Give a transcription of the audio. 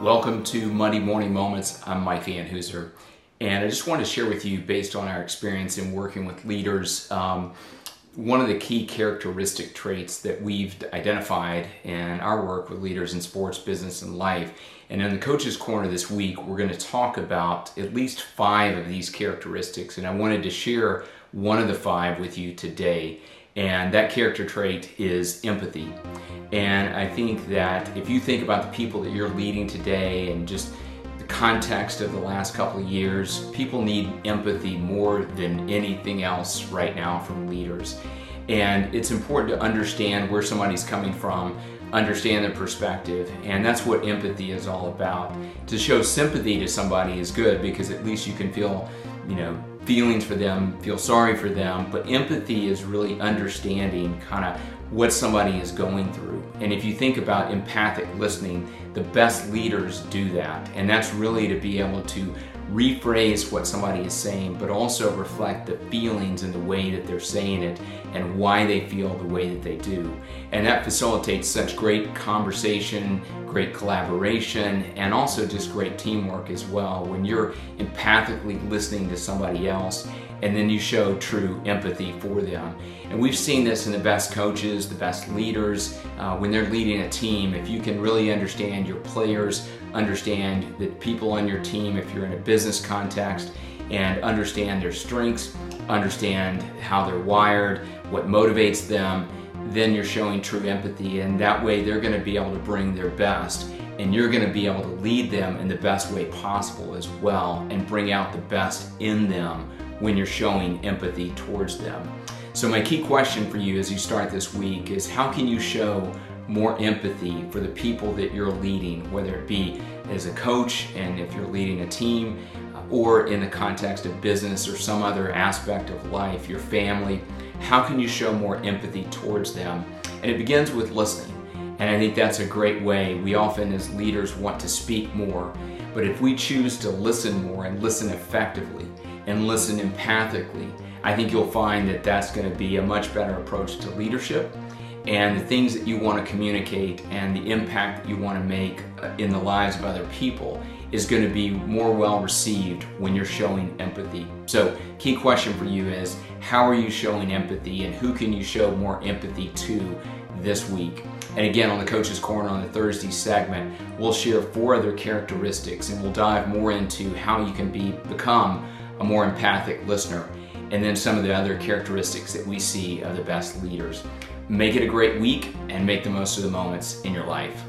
Welcome to Monday Morning Moments. I'm Mike Van Hooser, and I just wanted to share with you, based on our experience in working with leaders, um, one of the key characteristic traits that we've identified in our work with leaders in sports, business, and life. And in the Coach's Corner this week, we're going to talk about at least five of these characteristics, and I wanted to share one of the five with you today. And that character trait is empathy. And I think that if you think about the people that you're leading today and just the context of the last couple of years, people need empathy more than anything else right now from leaders. And it's important to understand where somebody's coming from, understand their perspective, and that's what empathy is all about. To show sympathy to somebody is good because at least you can feel, you know, feelings for them, feel sorry for them, but empathy is really understanding kind of what somebody is going through. And if you think about empathic listening, the best leaders do that. And that's really to be able to rephrase what somebody is saying, but also reflect the feelings and the way that they're saying it and why they feel the way that they do. And that facilitates such great conversation, great collaboration, and also just great teamwork as well when you're empathically listening to somebody else and then you show true empathy for them. And we've seen this in the best coaches, the best leaders, uh, when they're leading a team. If you can really understand your players, understand the people on your team, if you're in a business context, and understand their strengths, understand how they're wired, what motivates them, then you're showing true empathy. And that way they're going to be able to bring their best. And you're going to be able to lead them in the best way possible as well and bring out the best in them when you're showing empathy towards them. So, my key question for you as you start this week is how can you show more empathy for the people that you're leading, whether it be as a coach and if you're leading a team, uh, or in the context of business or some other aspect of life, your family? How can you show more empathy towards them? And it begins with listening. And I think that's a great way. We often, as leaders, want to speak more. But if we choose to listen more and listen effectively, and listen empathically, I think you'll find that that's going to be a much better approach to leadership and the things that you want to communicate and the impact that you want to make uh, in the lives of other people is going to be more well received when you're showing empathy. So, key question for you is how are you showing empathy and who can you show more empathy to this week? And again, on the Coach's Corner on the Thursday segment, we'll share four other characteristics and we'll dive more into how you can be become a more empathic listener, and then some of the other characteristics that we see of the best leaders. Make it a great week and make the most of the moments in your life.